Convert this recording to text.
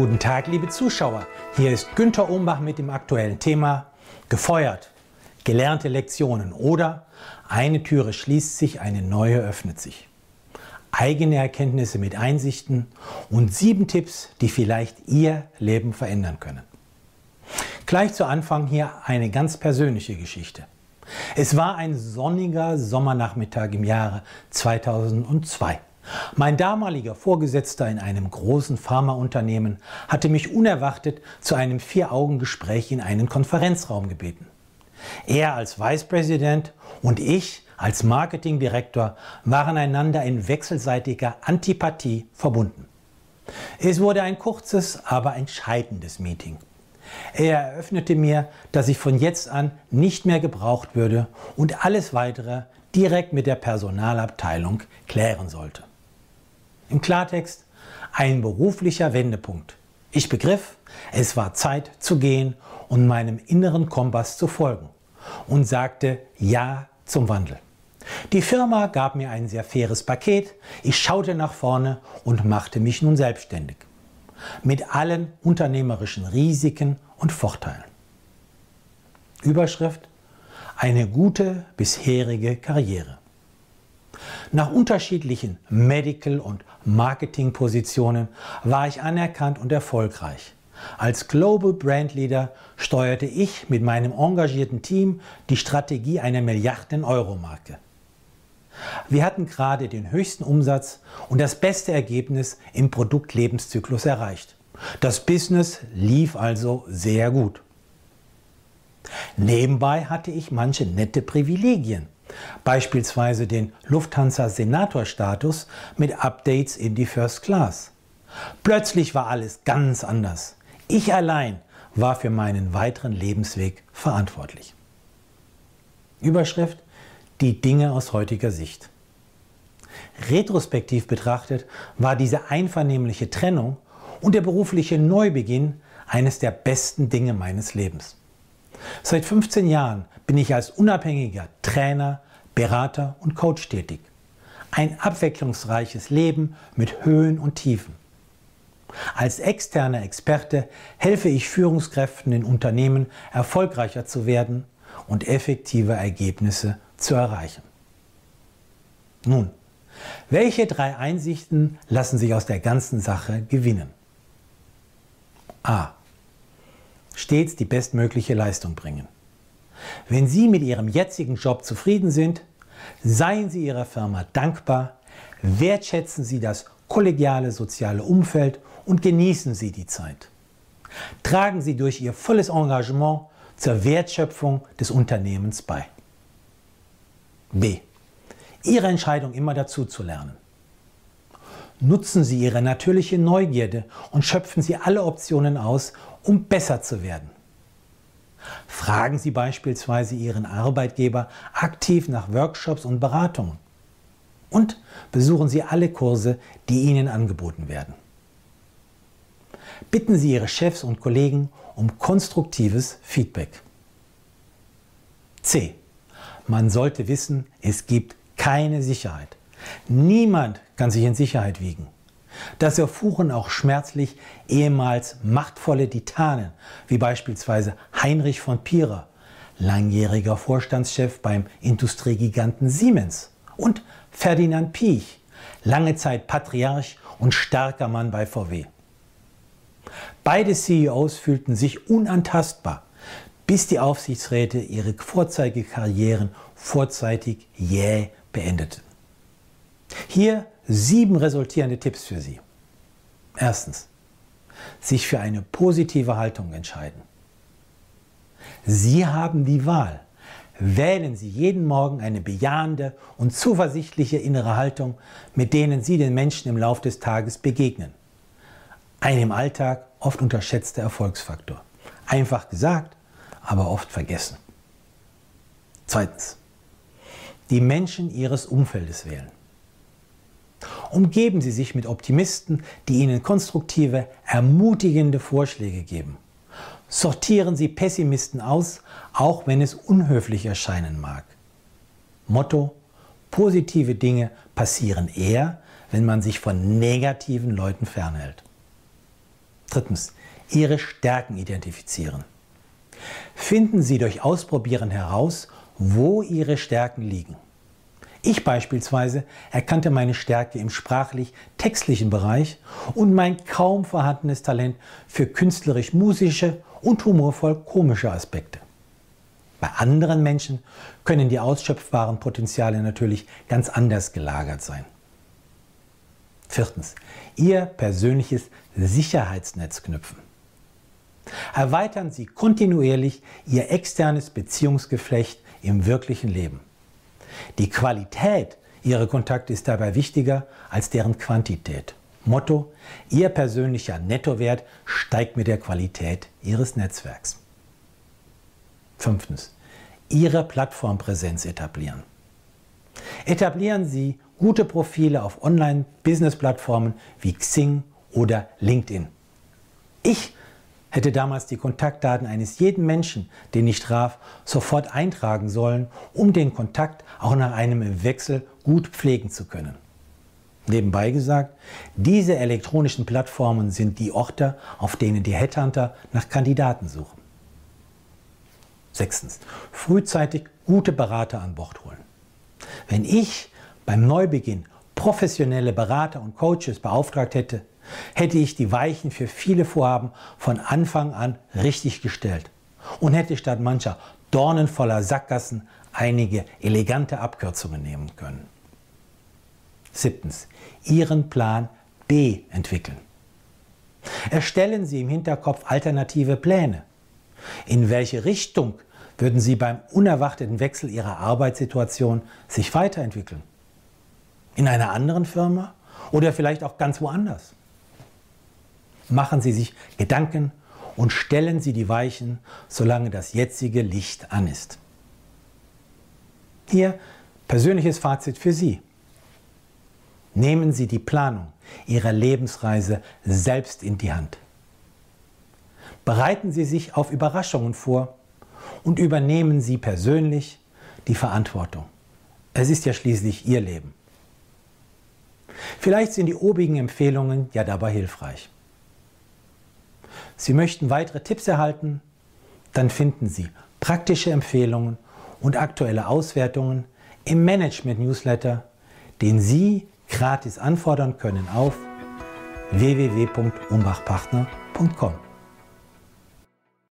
Guten Tag, liebe Zuschauer. Hier ist Günter Umbach mit dem aktuellen Thema Gefeuert, gelernte Lektionen oder eine Türe schließt sich, eine neue öffnet sich. Eigene Erkenntnisse mit Einsichten und sieben Tipps, die vielleicht Ihr Leben verändern können. Gleich zu Anfang hier eine ganz persönliche Geschichte. Es war ein sonniger Sommernachmittag im Jahre 2002. Mein damaliger Vorgesetzter in einem großen Pharmaunternehmen hatte mich unerwartet zu einem Vier-Augen-Gespräch in einen Konferenzraum gebeten. Er als Vice President und ich als Marketingdirektor waren einander in wechselseitiger Antipathie verbunden. Es wurde ein kurzes, aber entscheidendes Meeting. Er eröffnete mir, dass ich von jetzt an nicht mehr gebraucht würde und alles weitere direkt mit der Personalabteilung klären sollte. Im Klartext ein beruflicher Wendepunkt. Ich begriff, es war Zeit zu gehen und meinem inneren Kompass zu folgen und sagte Ja zum Wandel. Die Firma gab mir ein sehr faires Paket, ich schaute nach vorne und machte mich nun selbstständig. Mit allen unternehmerischen Risiken und Vorteilen. Überschrift Eine gute bisherige Karriere. Nach unterschiedlichen Medical- und Marketingpositionen war ich anerkannt und erfolgreich. Als Global Brand Leader steuerte ich mit meinem engagierten Team die Strategie einer Milliarden-Euro-Marke. Wir hatten gerade den höchsten Umsatz und das beste Ergebnis im Produktlebenszyklus erreicht. Das Business lief also sehr gut. Nebenbei hatte ich manche nette Privilegien beispielsweise den Lufthansa-Senator-Status mit Updates in die First Class. Plötzlich war alles ganz anders. Ich allein war für meinen weiteren Lebensweg verantwortlich. Überschrift Die Dinge aus heutiger Sicht. Retrospektiv betrachtet war diese einvernehmliche Trennung und der berufliche Neubeginn eines der besten Dinge meines Lebens. Seit 15 Jahren bin ich als unabhängiger Trainer, Berater und Coach tätig. Ein abwechslungsreiches Leben mit Höhen und Tiefen. Als externer Experte helfe ich Führungskräften in Unternehmen erfolgreicher zu werden und effektive Ergebnisse zu erreichen. Nun, welche drei Einsichten lassen sich aus der ganzen Sache gewinnen? A stets die bestmögliche Leistung bringen. Wenn Sie mit Ihrem jetzigen Job zufrieden sind, seien Sie Ihrer Firma dankbar, wertschätzen Sie das kollegiale soziale Umfeld und genießen Sie die Zeit. Tragen Sie durch Ihr volles Engagement zur Wertschöpfung des Unternehmens bei. B. Ihre Entscheidung immer dazu zu lernen. Nutzen Sie Ihre natürliche Neugierde und schöpfen Sie alle Optionen aus, um besser zu werden. Fragen Sie beispielsweise Ihren Arbeitgeber aktiv nach Workshops und Beratungen. Und besuchen Sie alle Kurse, die Ihnen angeboten werden. Bitten Sie Ihre Chefs und Kollegen um konstruktives Feedback. C. Man sollte wissen, es gibt keine Sicherheit. Niemand kann sich in Sicherheit wiegen. Das erfuhren auch schmerzlich ehemals machtvolle Titanen, wie beispielsweise Heinrich von Pierer, langjähriger Vorstandschef beim Industriegiganten Siemens, und Ferdinand Piech, lange Zeit Patriarch und starker Mann bei VW. Beide CEOs fühlten sich unantastbar, bis die Aufsichtsräte ihre Vorzeigekarrieren vorzeitig jäh beendeten. Hier sieben resultierende Tipps für Sie. Erstens, sich für eine positive Haltung entscheiden. Sie haben die Wahl. Wählen Sie jeden Morgen eine bejahende und zuversichtliche innere Haltung, mit denen Sie den Menschen im Laufe des Tages begegnen. Ein im Alltag oft unterschätzter Erfolgsfaktor. Einfach gesagt, aber oft vergessen. Zweitens. Die Menschen Ihres Umfeldes wählen. Umgeben Sie sich mit Optimisten, die Ihnen konstruktive, ermutigende Vorschläge geben. Sortieren Sie Pessimisten aus, auch wenn es unhöflich erscheinen mag. Motto, positive Dinge passieren eher, wenn man sich von negativen Leuten fernhält. Drittens, Ihre Stärken identifizieren. Finden Sie durch Ausprobieren heraus, wo Ihre Stärken liegen. Ich beispielsweise erkannte meine Stärke im sprachlich-textlichen Bereich und mein kaum vorhandenes Talent für künstlerisch-musische und humorvoll-komische Aspekte. Bei anderen Menschen können die ausschöpfbaren Potenziale natürlich ganz anders gelagert sein. Viertens, Ihr persönliches Sicherheitsnetz knüpfen. Erweitern Sie kontinuierlich Ihr externes Beziehungsgeflecht im wirklichen Leben. Die Qualität Ihrer Kontakte ist dabei wichtiger als deren Quantität. Motto, Ihr persönlicher Nettowert steigt mit der Qualität Ihres Netzwerks. Fünftens, Ihre Plattformpräsenz etablieren. Etablieren Sie gute Profile auf Online-Business-Plattformen wie Xing oder LinkedIn. Ich hätte damals die Kontaktdaten eines jeden Menschen, den ich traf, sofort eintragen sollen, um den Kontakt auch nach einem Wechsel gut pflegen zu können. Nebenbei gesagt, diese elektronischen Plattformen sind die Orte, auf denen die Headhunter nach Kandidaten suchen. Sechstens, frühzeitig gute Berater an Bord holen. Wenn ich beim Neubeginn professionelle Berater und Coaches beauftragt hätte, hätte ich die Weichen für viele Vorhaben von Anfang an richtig gestellt und hätte statt mancher dornenvoller Sackgassen einige elegante Abkürzungen nehmen können. Siebtens. Ihren Plan B entwickeln. Erstellen Sie im Hinterkopf alternative Pläne. In welche Richtung würden Sie beim unerwarteten Wechsel Ihrer Arbeitssituation sich weiterentwickeln? In einer anderen Firma oder vielleicht auch ganz woanders? Machen Sie sich Gedanken und stellen Sie die Weichen, solange das jetzige Licht an ist. Hier persönliches Fazit für Sie. Nehmen Sie die Planung Ihrer Lebensreise selbst in die Hand. Bereiten Sie sich auf Überraschungen vor und übernehmen Sie persönlich die Verantwortung. Es ist ja schließlich Ihr Leben. Vielleicht sind die obigen Empfehlungen ja dabei hilfreich. Sie möchten weitere Tipps erhalten? Dann finden Sie praktische Empfehlungen und aktuelle Auswertungen im Management-Newsletter, den Sie gratis anfordern können auf www.umbachpartner.com.